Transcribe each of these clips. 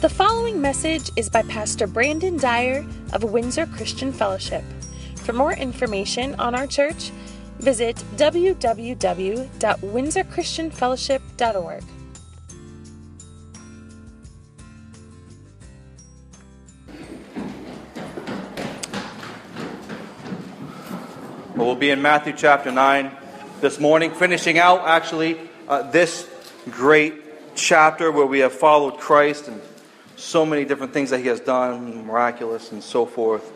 The following message is by Pastor Brandon Dyer of Windsor Christian Fellowship. For more information on our church, visit www.windsorchristianfellowship.org. Well, we'll be in Matthew chapter 9 this morning, finishing out actually uh, this great chapter where we have followed Christ and so many different things that he has done, miraculous and so forth.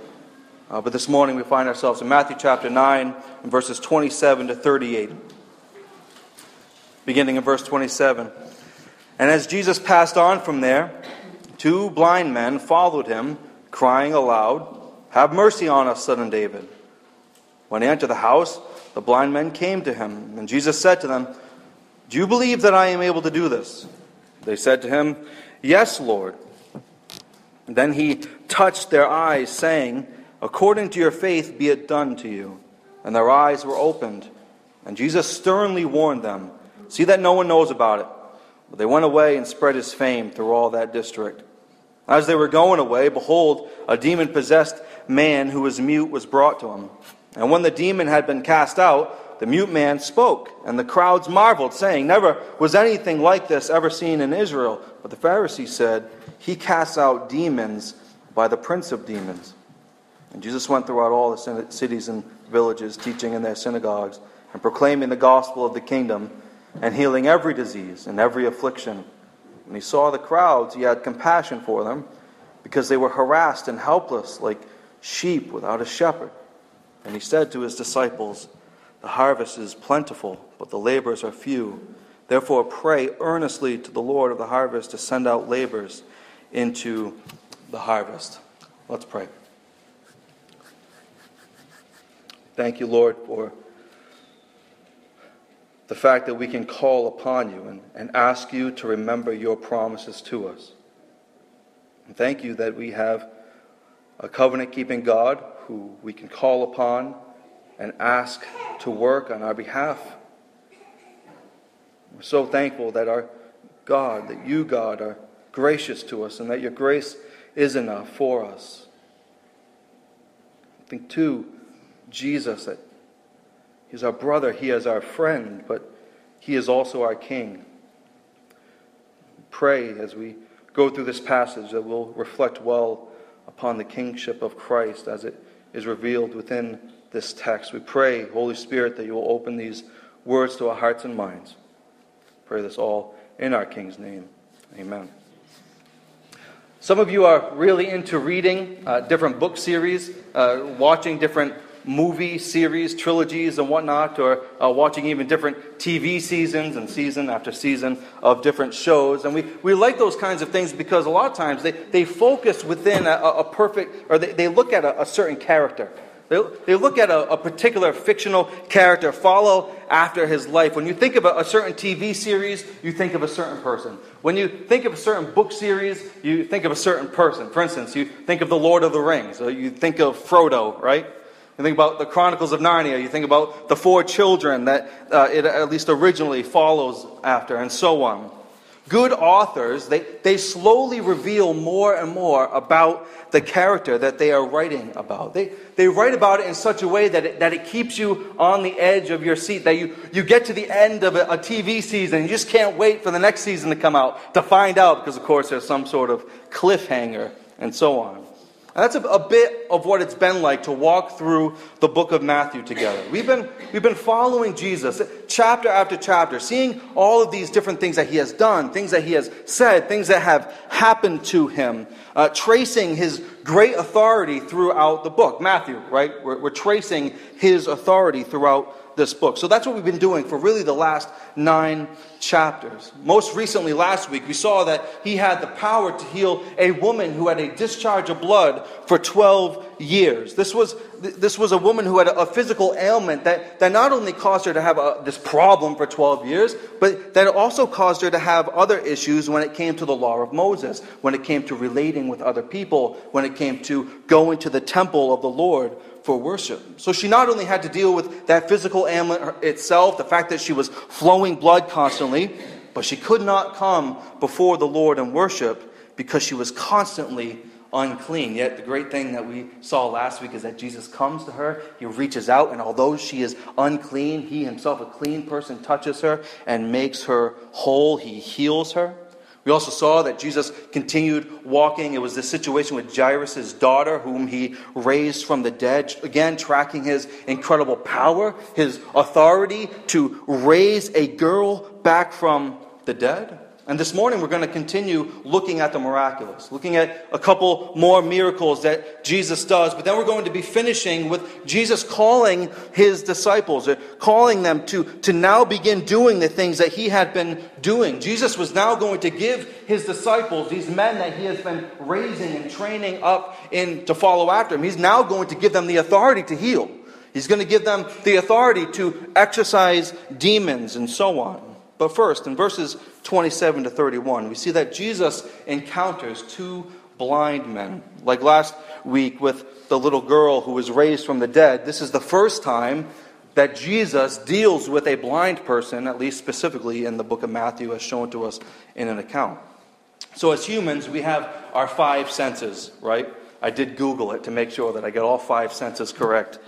Uh, but this morning we find ourselves in Matthew chapter 9, verses 27 to 38. Beginning in verse 27. And as Jesus passed on from there, two blind men followed him, crying aloud, Have mercy on us, son of David. When he entered the house, the blind men came to him, and Jesus said to them, Do you believe that I am able to do this? They said to him, Yes, Lord. Then he touched their eyes, saying, According to your faith be it done to you. And their eyes were opened. And Jesus sternly warned them, See that no one knows about it. But they went away and spread his fame through all that district. As they were going away, behold, a demon possessed man who was mute was brought to him. And when the demon had been cast out, the mute man spoke, and the crowds marveled, saying, Never was anything like this ever seen in Israel. But the Pharisees said, He casts out demons by the prince of demons. And Jesus went throughout all the cities and villages, teaching in their synagogues, and proclaiming the gospel of the kingdom, and healing every disease and every affliction. When he saw the crowds, he had compassion for them, because they were harassed and helpless, like sheep without a shepherd. And he said to his disciples, The harvest is plentiful, but the laborers are few. Therefore, pray earnestly to the Lord of the harvest to send out laborers into the harvest. Let's pray. Thank you, Lord, for the fact that we can call upon you and, and ask you to remember your promises to us. And thank you that we have a covenant keeping God who we can call upon and ask to work on our behalf. We're so thankful that our God, that you, God, are gracious to us and that your grace is enough for us. I think, too, Jesus, that He's our brother, He is our friend, but He is also our King. Pray as we go through this passage that we'll reflect well upon the kingship of Christ as it is revealed within this text. We pray, Holy Spirit, that you will open these words to our hearts and minds. Pray this all in our King's name. Amen. Some of you are really into reading uh, different book series, uh, watching different movie series, trilogies, and whatnot, or uh, watching even different TV seasons and season after season of different shows. And we, we like those kinds of things because a lot of times they, they focus within a, a perfect, or they, they look at a, a certain character. They, they look at a, a, particular fictional character, follow after his life. When you think of a, a, certain TV series, you think of a certain person. When you think of a certain book series, you think of a certain person. For instance, you think of The Lord of the Rings, or you think of Frodo, right? You think about the Chronicles of Narnia. You think about the four children that uh, it at least originally follows after, and so on. Good authors, they, they slowly reveal more and more about the character that they are writing about. They, they write about it in such a way that it, that it keeps you on the edge of your seat, that you, you get to the end of a, a TV season, and you just can't wait for the next season to come out to find out, because of course there's some sort of cliffhanger and so on. That's a, a, bit of what it's been like to walk through the book of Matthew together. We've been, we've been following Jesus chapter after chapter, seeing all of these different things that he has done, things that he has said, things that have happened to him, uh, tracing his great authority throughout the book. Matthew, right? We're, we're tracing his authority throughout this book. So that's what we've been doing for really the last nine chapters. Most recently, last week, we saw that he had the power to heal a woman who had a discharge of blood for 12 years. This was, this was a woman who had a, physical ailment that, that not only caused her to have a, this problem for 12 years, but that also caused her to have other issues when it came to the law of Moses, when it came to relating with other people, when it came to going to the temple of the Lord for worship. So she not only had to deal with that physical ailment itself, the fact that she was flowing blood constantly, but she could not come before the Lord and worship because she was constantly unclean. Yet the great thing that we saw last week is that Jesus comes to her, he reaches out, and although she is unclean, he himself, a clean person, touches her and makes her whole. He heals her. We also saw that Jesus continued walking. It was the situation with Jairus' daughter, whom he raised from the dead. Again, tracking his incredible power, his authority to raise a girl back from the dead. And this morning we're going to continue looking at the miraculous, looking at a couple more miracles that Jesus does, but then we're going to be finishing with Jesus calling his disciples, or calling them to, to now begin doing the things that he had been doing. Jesus was now going to give his disciples, these men that he has been raising and training up in to follow after him, he's now going to give them the authority to heal. He's going to give them the authority to exorcise demons and so on. But first, in verses 27 to 31, we see that Jesus encounters two blind men. Like last week with the little girl who was raised from the dead, this is the first time that Jesus deals with a blind person, at least specifically in the book of Matthew, as shown to us in an account. So, as humans, we have our five senses, right? I did Google it to make sure that I get all five senses correct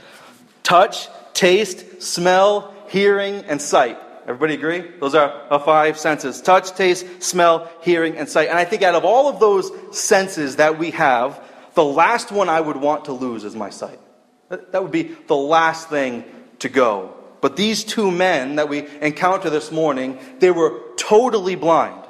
touch, taste, smell, hearing, and sight. Everybody agree? Those are our five senses touch, taste, smell, hearing, and sight. And I think out of all of those senses that we have, the last one I would want to lose is my sight. That would be the last thing to go. But these two men that we encounter this morning, they were totally blind.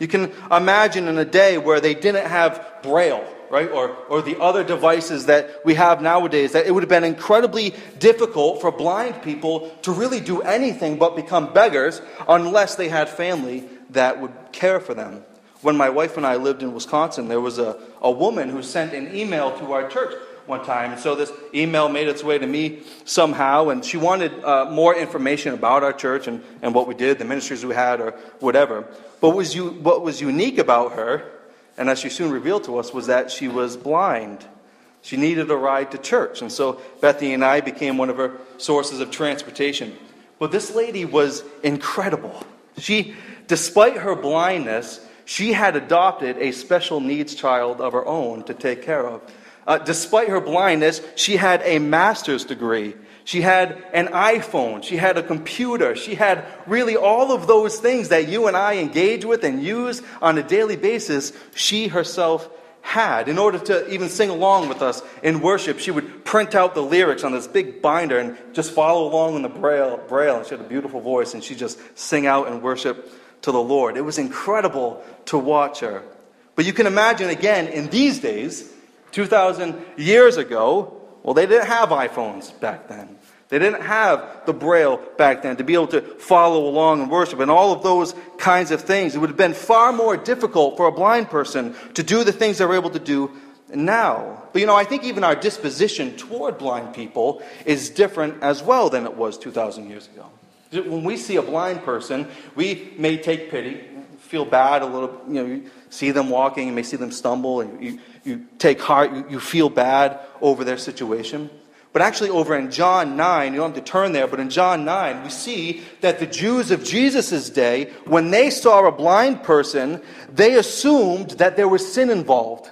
You can imagine in a day where they didn't have braille right? Or, or the other devices that we have nowadays, that it would have been incredibly difficult for blind people to really do anything but become beggars unless they had family that would care for them. When my wife and I lived in Wisconsin, there was a, a woman who sent an email to our church one time. And so this email made its way to me somehow, and she wanted uh, more information about our church and, and what we did, the ministries we had, or whatever. But what was, you, what was unique about her and as she soon revealed to us, was that she was blind. She needed a ride to church. And so Bethany and I became one of her sources of transportation. But this lady was incredible. She, despite her blindness, she had adopted a special needs child of her own to take care of. Uh, despite her blindness, she had a master's degree she had an iPhone. She had a computer. She had really all of those things that you and I engage with and use on a daily basis. She herself had. In order to even sing along with us in worship, she would print out the lyrics on this big binder and just follow along in the braille. braille. And she had a beautiful voice, and she'd just sing out and worship to the Lord. It was incredible to watch her. But you can imagine, again, in these days, 2,000 years ago, well, they didn't have iPhones back then. They didn't have the braille back then to be able to follow along and worship and all of those kinds of things. It would have been far more difficult for a blind person to do the things they're able to do now. But you know, I think even our disposition toward blind people is different as well than it was 2,000 years ago. When we see a blind person, we may take pity, feel bad a little, you know, you see them walking, you may see them stumble, and you, you take heart, you, you feel bad over their situation. But actually, over in John 9, you don't have to turn there, but in John 9, we see that the Jews of Jesus' day, when they saw a blind person, they assumed that there was sin involved.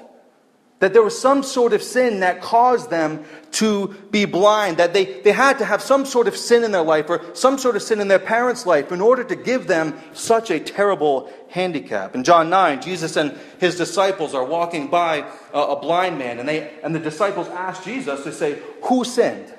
That there was some sort of sin that caused them to be blind, that they, they had to have some sort of sin in their life or some sort of sin in their parents' life in order to give them such a terrible handicap. In John 9, Jesus and his disciples are walking by a, a blind man, and, they, and the disciples ask Jesus to say, Who sinned?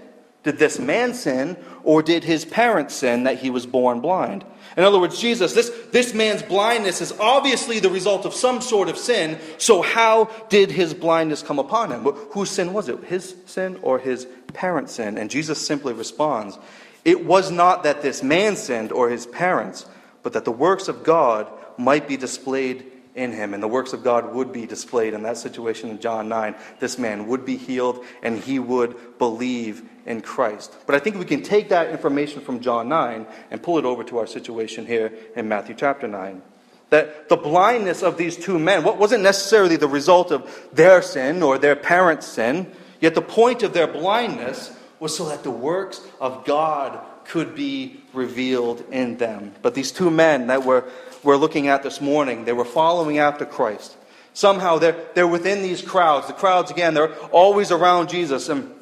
Did this man sin, or did his parents sin that he was born blind? In other words, Jesus, this, this man's blindness is obviously the result of some sort of sin. So, how did his blindness come upon him? Whose sin was it? His sin or his parents' sin? And Jesus simply responds It was not that this man sinned or his parents, but that the works of God might be displayed in him. And the works of God would be displayed in that situation in John 9. This man would be healed and he would believe in Christ. But I think we can take that information from John 9 and pull it over to our situation here in Matthew chapter 9. That the blindness of these two men what wasn't necessarily the result of their sin or their parents' sin, yet the point of their blindness was so that the works of God could be revealed in them. But these two men that we're, we're looking at this morning, they were following after Christ. Somehow they're, they're within these crowds. The crowds, again, they're always around Jesus. And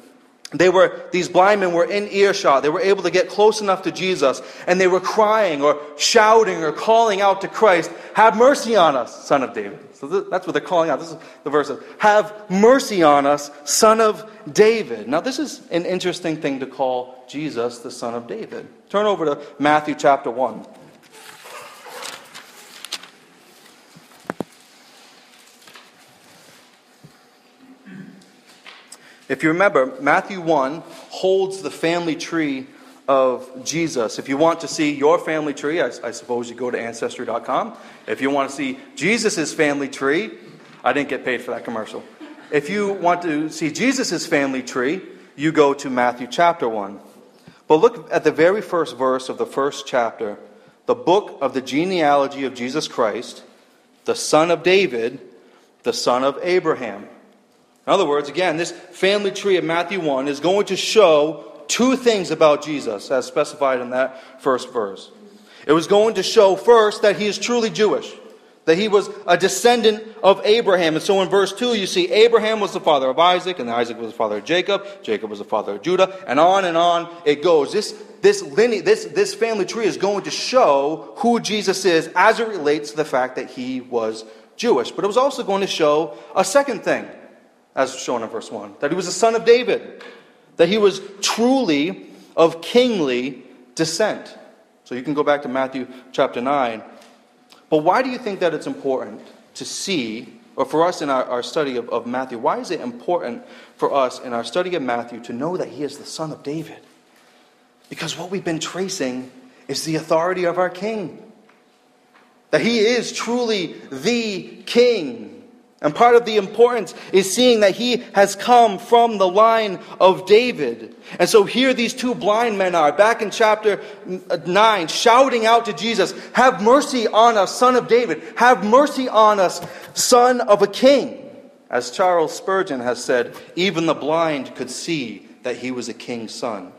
they were, these blind men were in earshot. They were able to get close enough to Jesus, and they were crying or shouting or calling out to Christ, Have mercy on us, son of David. So that's what they're calling out. This is the verse of, Have mercy on us, son of David. Now, this is an interesting thing to call Jesus the son of David. Turn over to Matthew chapter 1. If you remember, Matthew 1 holds the family tree of Jesus. If you want to see your family tree, I, I suppose you go to Ancestry.com. If you want to see Jesus' family tree, I didn't get paid for that commercial. If you want to see Jesus' family tree, you go to Matthew chapter 1. But look at the very first verse of the first chapter the book of the genealogy of Jesus Christ, the son of David, the son of Abraham. In other words, again, this family tree of Matthew 1 is going to show two things about Jesus, as specified in that first verse. It was going to show first that he is truly Jewish, that he was a descendant of Abraham. And so in verse 2, you see Abraham was the father of Isaac, and Isaac was the father of Jacob, Jacob was the father of Judah, and on and on it goes. This, this, lineage, this, this family tree is going to show who Jesus is as it relates to the fact that he was Jewish. But it was also going to show a second thing as shown in verse 1. That he was a son of David. That he was truly of kingly descent. So you can go back to Matthew chapter 9. But why do you think that it's important to see, or for us in our, our study of, of Matthew, why is it important for us in our study of Matthew to know that he is the son of David? Because what we've been tracing is the authority of our king. That he is truly the king and part of the importance is seeing that he has come from the line of David. And so here these two blind men are, back in chapter 9, shouting out to Jesus, Have mercy on us, son of David. Have mercy on us, son of a king. As Charles Spurgeon has said, even the blind could see that he was a king's son.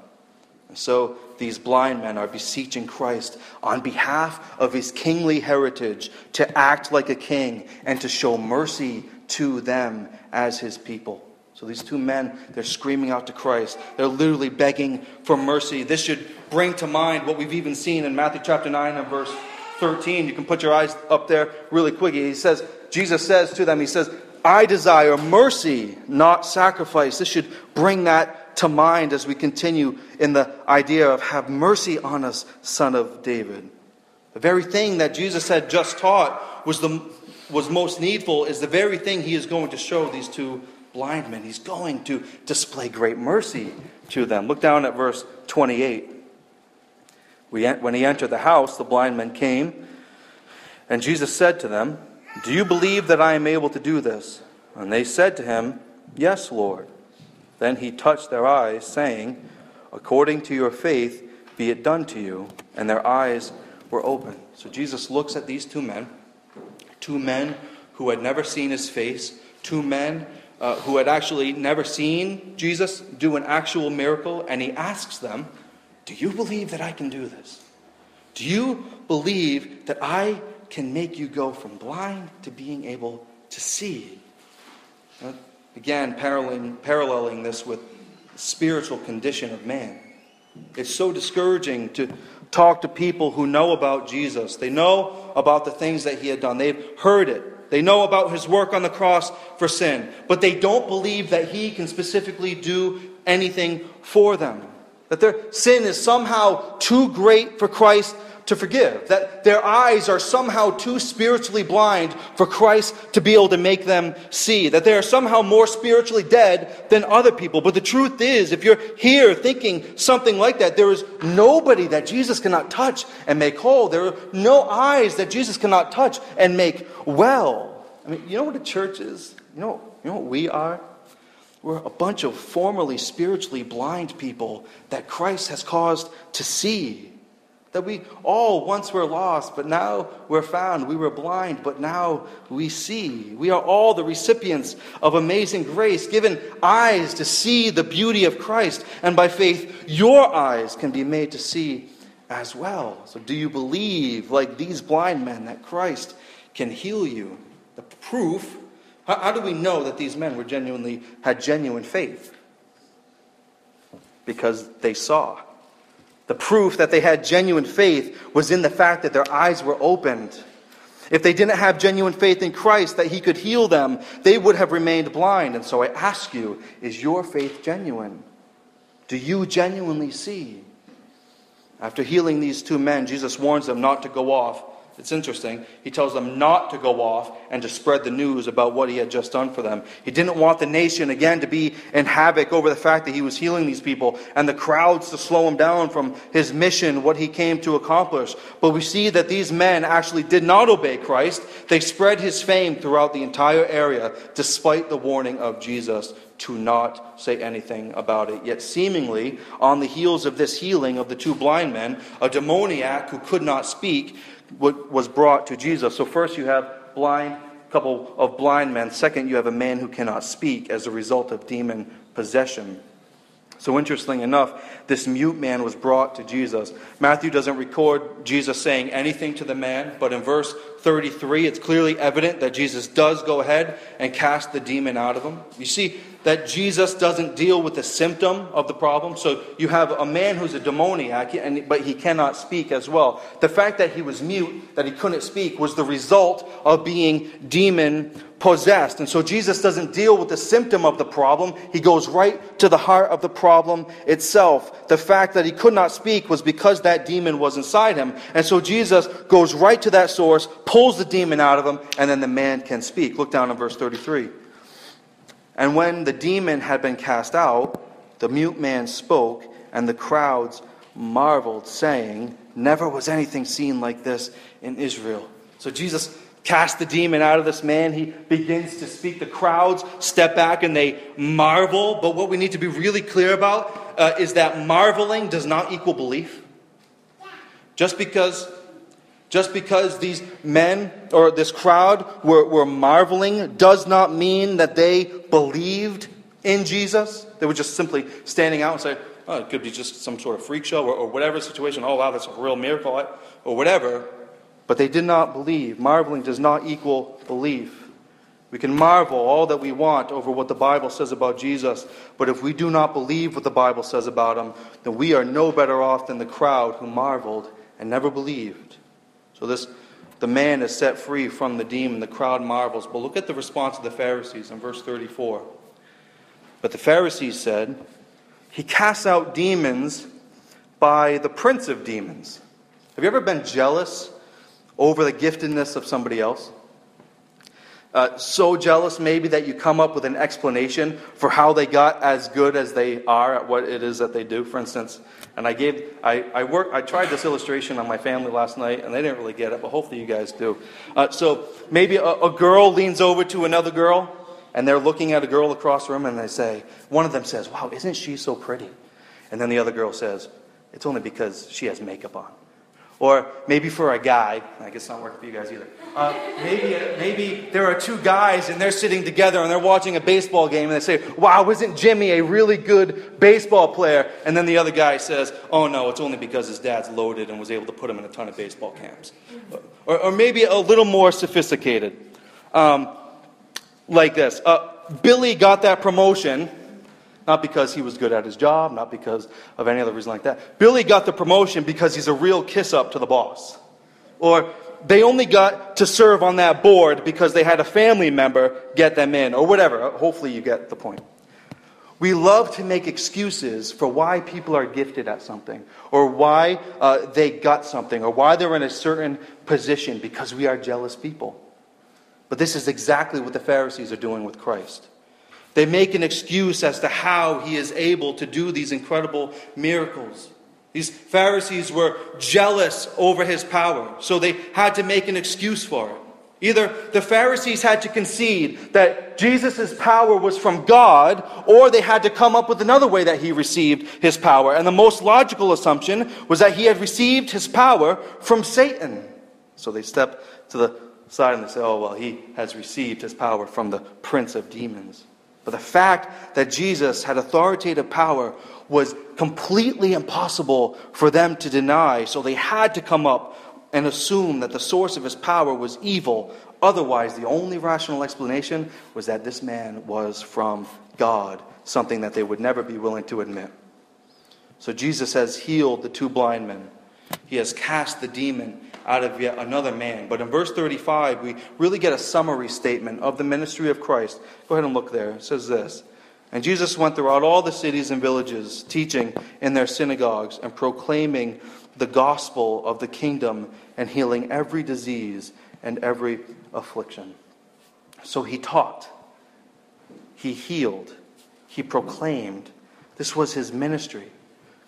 And so these blind men are beseeching Christ on behalf of his kingly heritage to act like a king and to show mercy to them as his people. So these two men, they're screaming out to Christ. They're literally begging for mercy. This should bring to mind what we've even seen in Matthew chapter 9 and verse 13. You can put your eyes up there really quickly. He says, Jesus says to them, He says, I desire mercy, not sacrifice. This should bring that to mind as we continue in the idea of have mercy on us, son of David. The very thing that Jesus had just taught was, the, was most needful is the very thing he is going to show these two blind men. He's going to display great mercy to them. Look down at verse 28. When he entered the house, the blind men came, and Jesus said to them, Do you believe that I am able to do this? And they said to him, Yes, Lord. Then he touched their eyes, saying, According to your faith, be it done to you. And their eyes were open. So Jesus looks at these two men, two men who had never seen his face, two men uh, who had actually never seen Jesus do an actual miracle, and he asks them, Do you believe that I can do this? Do you believe that I can make you go from blind to being able to see? Now, Again, paralleling, paralleling this with spiritual condition of man. It's so discouraging to talk to people who know about Jesus. They know about the things that he had done, they've heard it. They know about his work on the cross for sin, but they don't believe that he can specifically do anything for them. That their sin is somehow too great for Christ to forgive, that their eyes are somehow too spiritually blind for Christ to be able to make them see, that they are somehow more spiritually dead than other people. But the truth is, if you're here thinking something like that, there is nobody that Jesus cannot touch and make whole. There are no eyes that Jesus cannot touch and make well. I mean, you know what a church is? You know, you know what we are? We're a bunch of formerly spiritually blind people that Christ has caused to see. That we all once were lost, but now we're found. We were blind, but now we see. We are all the recipients of amazing grace, given eyes to see the beauty of Christ. And by faith, your eyes can be made to see as well. So, do you believe, like these blind men, that Christ can heal you? The proof How, how do we know that these men were genuinely had genuine faith? Because they saw. The proof that they had genuine faith was in the fact that their eyes were opened. If they didn't have genuine faith in Christ that He could heal them, they would have remained blind. And so I ask you, is your faith genuine? Do you genuinely see? After healing these two men, Jesus warns them not to go off it's interesting. He tells them not to go off and to spread the news about what he had just done for them. He didn't want the nation again to be in havoc over the fact that he was healing these people and the crowds to slow him down from his mission, what he came to accomplish. But we see that these men actually did not obey Christ. They spread his fame throughout the entire area despite the warning of Jesus to not say anything about it. Yet, seemingly, on the heels of this healing of the two blind men, a demoniac who could not speak was brought to Jesus. So, first you have blind, couple of blind men. Second, you have a man who cannot speak as a result of demon possession. So, interesting enough, this mute man was brought to Jesus. Matthew doesn't record Jesus saying anything to the man, but in verse 33, it's clearly evident that Jesus does go ahead and cast the demon out of him. You see, that Jesus doesn't deal with the symptom of the problem. So you have a man who's a demoniac, and, but he cannot speak as well. The fact that he was mute, that he couldn't speak, was the result of being demon possessed. And so Jesus doesn't deal with the symptom of the problem. He goes right to the heart of the problem itself. The fact that he could not speak was because that demon was inside him. And so Jesus goes right to that source, pulls the demon out of him, and then the man can speak. Look down in verse 33. And when the demon had been cast out, the mute man spoke, and the crowds marveled, saying, Never was anything seen like this in Israel. So Jesus cast the demon out of this man. He begins to speak. The crowds step back and they marvel. But what we need to be really clear about uh, is that marveling does not equal belief. Just because just because these men or this crowd were, were marveling does not mean that they believed in Jesus. They were just simply standing out and saying, oh, it could be just some sort of freak show or, or whatever situation. Oh, wow, that's a real miracle or whatever. But they did not believe. Marveling does not equal belief. We can marvel all that we want over what the Bible says about Jesus, but if we do not believe what the Bible says about him, then we are no better off than the crowd who marveled and never believed. So this the man is set free from the demon. The crowd marvels. But look at the response of the Pharisees in verse 34. But the Pharisees said, He casts out demons by the prince of demons. Have you ever been jealous over the giftedness of somebody else? Uh, so jealous, maybe, that you come up with an explanation for how they got as good as they are at what it is that they do. For instance, and I gave, I, I worked, I tried this illustration on my family last night, and they didn't really get it, but hopefully you guys do. Uh, so maybe a, a girl leans over to another girl, and they're looking at a girl across the room, and they say, one of them says, "Wow, isn't she so pretty?" And then the other girl says, "It's only because she has makeup on." Or maybe for a guy, I guess it's not working for you guys either. Uh, maybe, maybe there are two guys and they're sitting together and they're watching a baseball game and they say, Wow, isn't Jimmy a really good baseball player? And then the other guy says, Oh no, it's only because his dad's loaded and was able to put him in a ton of baseball camps. Or, or maybe a little more sophisticated. Um, like this uh, Billy got that promotion not because he was good at his job, not because of any other reason like that. Billy got the promotion because he's a real kiss up to the boss. Or they only got to serve on that board because they had a family member get them in, or whatever. Hopefully, you get the point. We love to make excuses for why people are gifted at something, or why uh, they got something, or why they're in a certain position because we are jealous people. But this is exactly what the Pharisees are doing with Christ. They make an excuse as to how he is able to do these incredible miracles. These Pharisees were jealous over his power, so they had to make an excuse for it. Either the Pharisees had to concede that Jesus' power was from God, or they had to come up with another way that he received his power. And the most logical assumption was that he had received his power from Satan. So they step to the side and they say, oh, well, he has received his power from the prince of demons. But the fact that Jesus had authoritative power was completely impossible for them to deny, so they had to come up and assume that the source of his power was evil Otherwise, the only rational explanation was that this man was from God, something that they would never be willing to admit. So Jesus has healed the two blind men. He has cast the demon out of yet another man. But in verse 35, we really get a summary statement of the ministry of Christ. Go ahead and look there. It says this And Jesus went throughout all the cities and villages, teaching in their synagogues and proclaiming the gospel of the kingdom and healing every disease and every affliction. So he taught, he healed, he proclaimed. This was his ministry,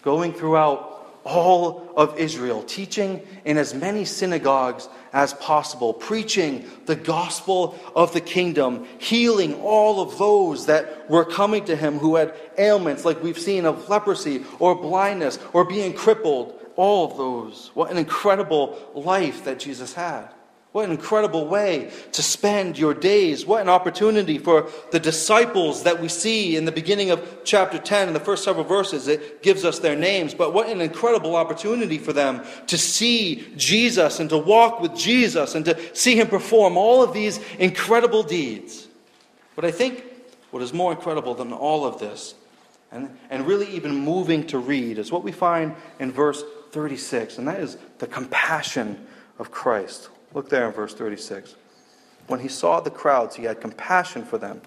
going throughout all of Israel, teaching in as many synagogues as possible, preaching the gospel of the kingdom, healing all of those that were coming to him who had ailments like we've seen of leprosy or blindness or being crippled. All of those. What an incredible life that Jesus had. What an incredible way to spend your days. What an opportunity for the disciples that we see in the beginning of chapter 10 in the first several verses. It gives us their names, but what an incredible opportunity for them to see Jesus and to walk with Jesus and to see him perform all of these incredible deeds. But I think what is more incredible than all of this, and, and really even moving to read, is what we find in verse 36, and that is the compassion of Christ. Look there in verse 36. When he saw the crowds, he had compassion for them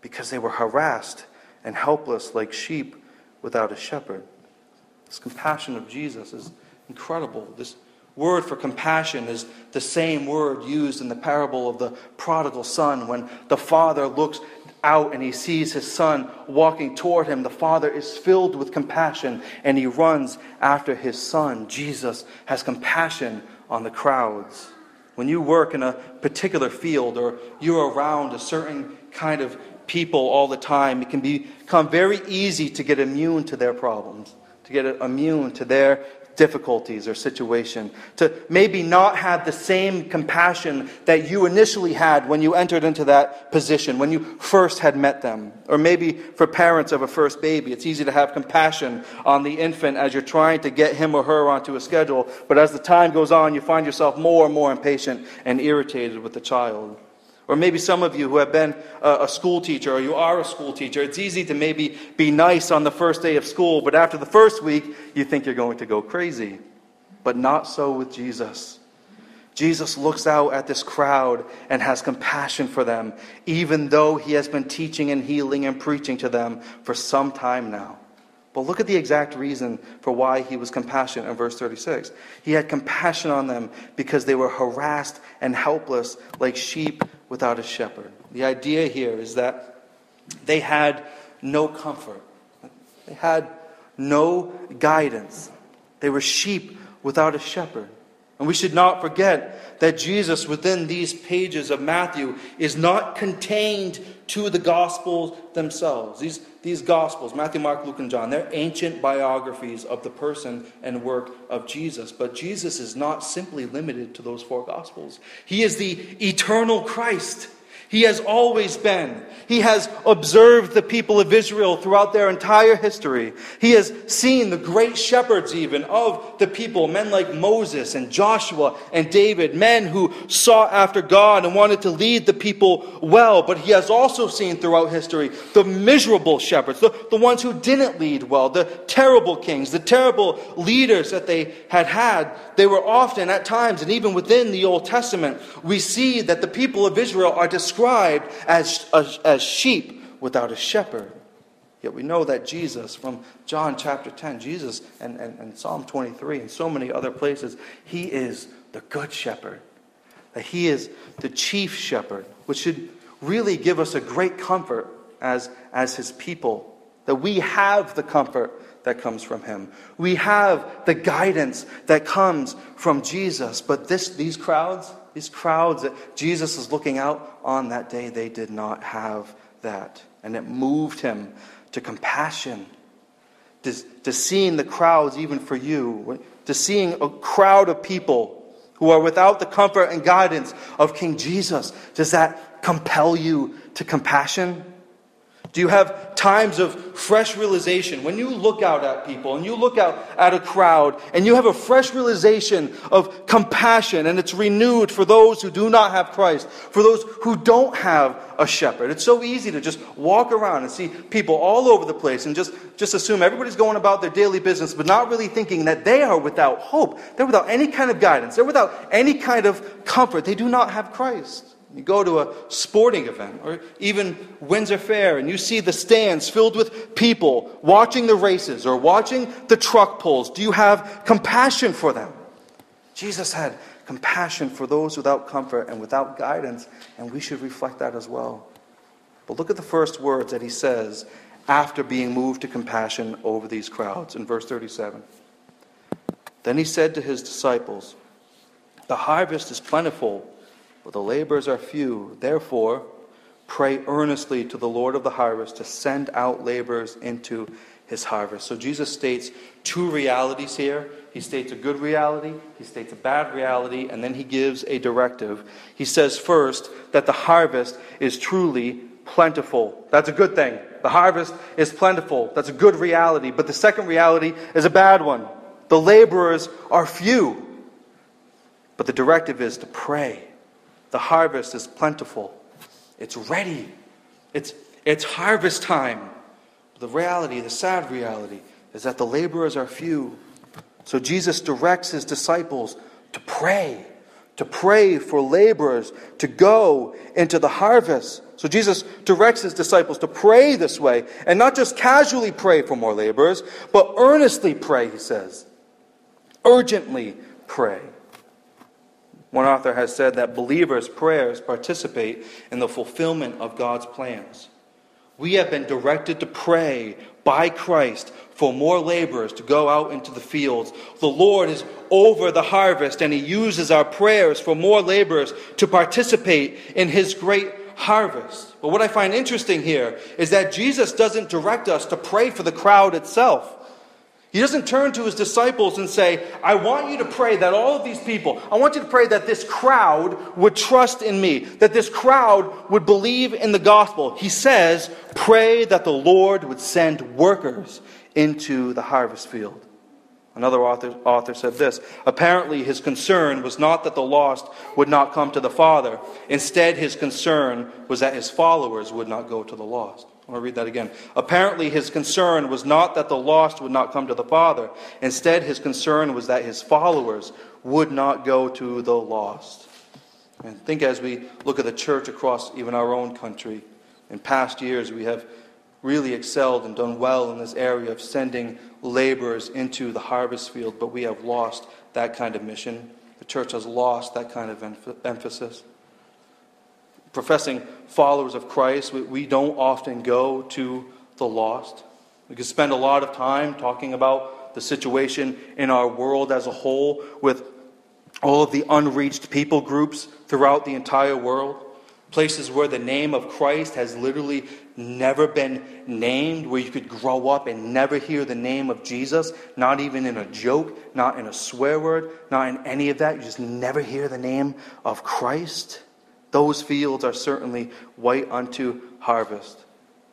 because they were harassed and helpless like sheep without a shepherd. This compassion of Jesus is incredible. This word for compassion is the same word used in the parable of the prodigal son when the father looks out and he sees his son walking toward him. The father is filled with compassion and he runs after his son. Jesus has compassion on the crowds. When you work in a particular field or you're around a certain kind of people all the time, it can become very easy to get immune to their problems, to get immune to their difficulties or situation, to maybe not have the same compassion that you initially had when you entered into that position, when you first had met them. Or maybe for parents of a first baby, it's easy to have compassion on the infant as you're trying to get him or her onto a schedule, but as the time goes on, you find yourself more and more impatient and irritated with the child. Or maybe some of you who have been a, school teacher or you are a school teacher, it's easy to maybe be nice on the first day of school, but after the first week, you think you're going to go crazy. But not so with Jesus. Jesus looks out at this crowd and has compassion for them, even though he has been teaching and healing and preaching to them for some time now. But look at the exact reason for why he was compassionate in verse 36. He had compassion on them because they were harassed and helpless like sheep without a shepherd. The idea here is that they had no comfort, they had no guidance. They were sheep without a shepherd. And we should not forget that Jesus, within these pages of Matthew, is not contained to the Gospels themselves. These, these Gospels, Matthew, Mark, Luke, and John, they're ancient biographies of the person and work of Jesus. But Jesus is not simply limited to those four Gospels, He is the eternal Christ. He has always been. He has observed the people of Israel throughout their entire history. He has seen the great shepherds, even of the people, men like Moses and Joshua and David, men who sought after God and wanted to lead the people well. But he has also seen throughout history the miserable shepherds, the, the ones who didn't lead well, the terrible kings, the terrible leaders that they had had. They were often, at times, and even within the Old Testament, we see that the people of Israel are described described as, as, as sheep without a shepherd. Yet we know that Jesus, from John chapter 10, Jesus and, and, and Psalm 23 and so many other places, he is the good shepherd. That he is the chief shepherd, which should really give us a great comfort as, as his people. That we have the comfort that comes from him. We have the guidance that comes from Jesus. But this, these crowds, these crowds that Jesus is looking out on that day, they did not have that. And it moved him to compassion, to, to seeing the crowds, even for you, to seeing a crowd of people who are without the comfort and guidance of King Jesus. Does that compel you to compassion? Do you have times of fresh realization? When you look out at people and you look out at a crowd and you have a fresh realization of compassion and it's renewed for those who do not have Christ, for those who don't have a shepherd. It's so easy to just walk around and see people all over the place and just, just assume everybody's going about their daily business, but not really thinking that they are without hope. They're without any kind of guidance. They're without any kind of comfort. They do not have Christ. You go to a sporting event or even Windsor Fair and you see the stands filled with people watching the races or watching the truck pulls. Do you have compassion for them? Jesus had compassion for those without comfort and without guidance, and we should reflect that as well. But look at the first words that he says after being moved to compassion over these crowds in verse 37. Then he said to his disciples, The harvest is plentiful but the laborers are few. Therefore, pray earnestly to the Lord of the harvest to send out laborers into his harvest. So Jesus states two realities here. He states a good reality, he states a bad reality, and then he gives a directive. He says first that the harvest is truly plentiful. That's a good thing. The harvest is plentiful. That's a good reality. But the second reality is a bad one. The laborers are few. But the directive is to pray. The harvest is plentiful, it's ready, it's, it's harvest time. The reality, the sad reality, is that the laborers are few. So Jesus directs his disciples to pray, to pray for laborers to go into the harvest. So Jesus directs his disciples to pray this way, and not just casually pray for more laborers, but earnestly pray, he says. Urgently pray. One author has said that believers' prayers participate in the fulfillment of God's plans. We have been directed to pray by Christ for more laborers to go out into the fields. The Lord is over the harvest, and He uses our prayers for more laborers to participate in His great harvest. But what I find interesting here is that Jesus doesn't direct us to pray for the crowd itself. He doesn't turn to his disciples and say, I want you to pray that all of these people, I want you to pray that this crowd would trust in me, that this crowd would believe in the gospel. He says, pray that the Lord would send workers into the harvest field. Another author, author said this Apparently, his concern was not that the lost would not come to the Father. Instead, his concern was that his followers would not go to the lost. I want to read that again. Apparently, his concern was not that the lost would not come to the Father. Instead, his concern was that his followers would not go to the lost. And think as we look at the church across even our own country. In past years, we have really excelled and done well in this area of sending laborers into the harvest field, but we have lost that kind of mission. The church has lost that kind of emphasis professing followers of Christ, we, we don't often go to the lost. We could spend a lot of time talking about the situation in our world as a whole with all of the unreached people groups throughout the entire world. Places where the name of Christ has literally never been named, where you could grow up and never hear the name of Jesus, not even in a joke, not in a swear word, not in any of that. You just never hear the name of Christ. Those fields are certainly white unto harvest.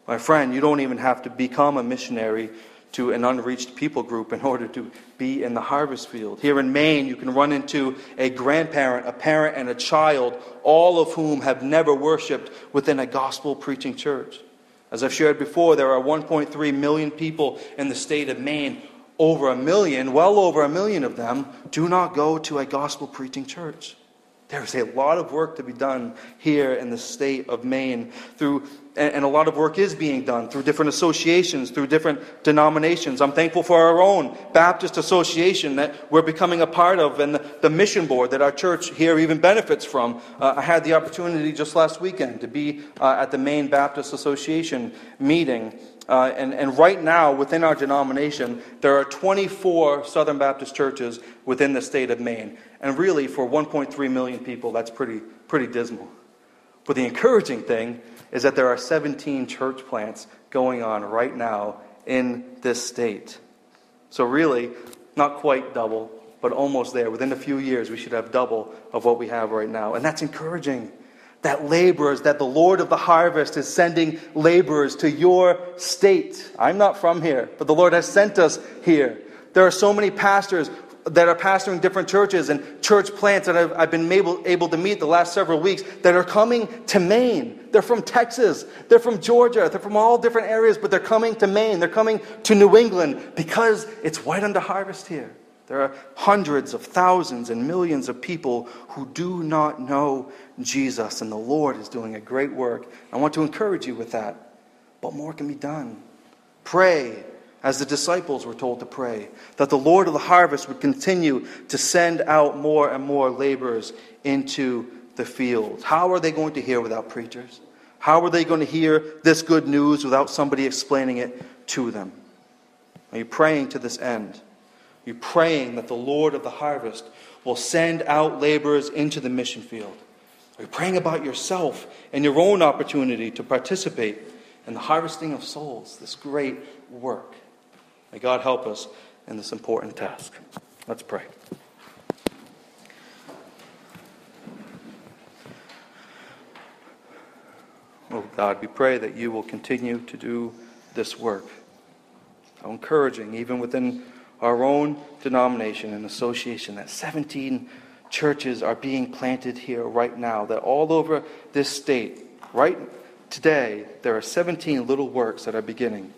My friend, you don't even have to become a missionary to an unreached people group in order to be in the harvest field. Here in Maine, you can run into a grandparent, a parent, and a child, all of whom have never worshiped within a gospel preaching church. As I've shared before, there are 1.3 million people in the state of Maine. Over a million, well over a million of them, do not go to a gospel preaching church. There's a lot of work to be done here in the state of Maine through and a lot of work is being done through different associations, through different denominations. I'm thankful for our own Baptist association that we're becoming a part of and the, the mission board that our church here even benefits from. Uh, I had the opportunity just last weekend to be uh, at the Maine Baptist Association meeting. Uh, and, and right now, within our denomination, there are 24 Southern Baptist churches within the state of Maine. And really, for 1.3 million people, that's pretty, pretty dismal. But the encouraging thing is that there are 17 church plants going on right now in this state. So, really, not quite double, but almost there. Within a few years, we should have double of what we have right now. And that's encouraging. that laborers, that the Lord of the harvest is sending laborers to your state. I'm not from here, but the Lord has sent us here. There are so many pastors that are pastoring different churches and church plants that I've, I've been able, able to meet the last several weeks that are coming to Maine. They're from Texas. They're from Georgia. They're from all different areas, but they're coming to Maine. They're coming to New England because it's white under harvest here. There are hundreds of thousands and millions of people who do not know Jesus, and the Lord is doing a great work. I want to encourage you with that. But more can be done. Pray, as the disciples were told to pray, that the Lord of the harvest would continue to send out more and more laborers into the fields. How are they going to hear without preachers? How are they going to hear this good news without somebody explaining it to them? Are you praying to this end? Are You're praying that the Lord of the harvest will send out laborers into the mission field. Are you praying about yourself and your own opportunity to participate in the harvesting of souls, this great work? May God help us in this important task. Let's pray. Oh God, we pray that you will continue to do this work. How encouraging, even within our own denomination and association that 17 churches are being planted here right now, that all over this state, right today, there are 17 little works that are beginning.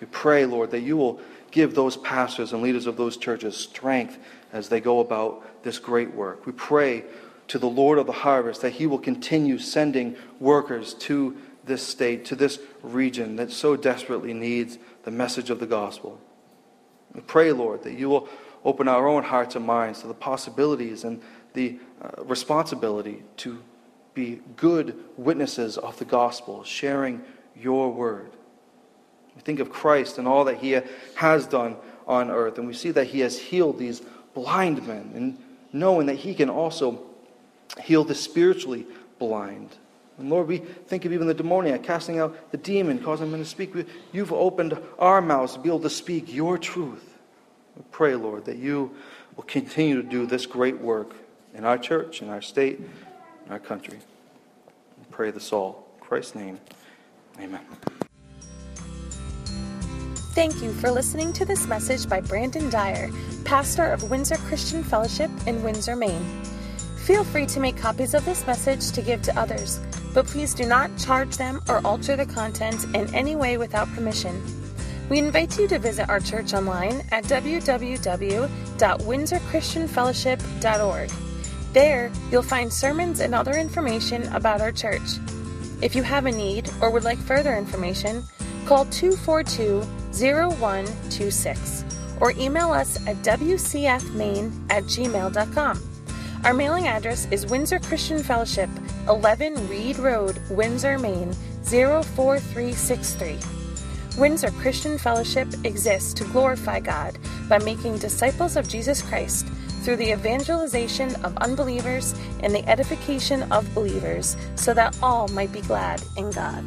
We pray, Lord, that you will give those pastors and leaders of those churches strength as they go about this great work. We pray to the Lord of the harvest that he will continue sending workers to this state, to this region that so desperately needs the message of the gospel. We pray, Lord, that you will open our own hearts and minds to the possibilities and the uh, responsibility to be good witnesses of the gospel, sharing your word. We think of Christ and all that he has done on earth, and we see that he has healed these blind men, and knowing that he can also heal the spiritually blind. And Lord, we think of even the demoniac casting out the demon, causing him to speak. You've opened our mouths to be able to speak your truth. We pray, Lord, that you will continue to do this great work in our church, in our state, in our country. We pray this all. In Christ's name, amen. Thank you for listening to this message by Brandon Dyer, pastor of Windsor Christian Fellowship in Windsor, Maine. Feel free to make copies of this message to give to others but please do not charge them or alter the content in any way without permission. We invite you to visit our church online at www.windsorchristianfellowship.org. There, you'll find sermons and other information about our church. If you have a need or would like further information, call 242 0126 or email us at wcfmaine at gmail.com. Our mailing address is Windsor Christian Fellowship, 11 Reed Road, Windsor, Maine 04363. Windsor Christian Fellowship exists to glorify God by making disciples of Jesus Christ through the evangelization of unbelievers and the edification of believers, so that all might be glad in God.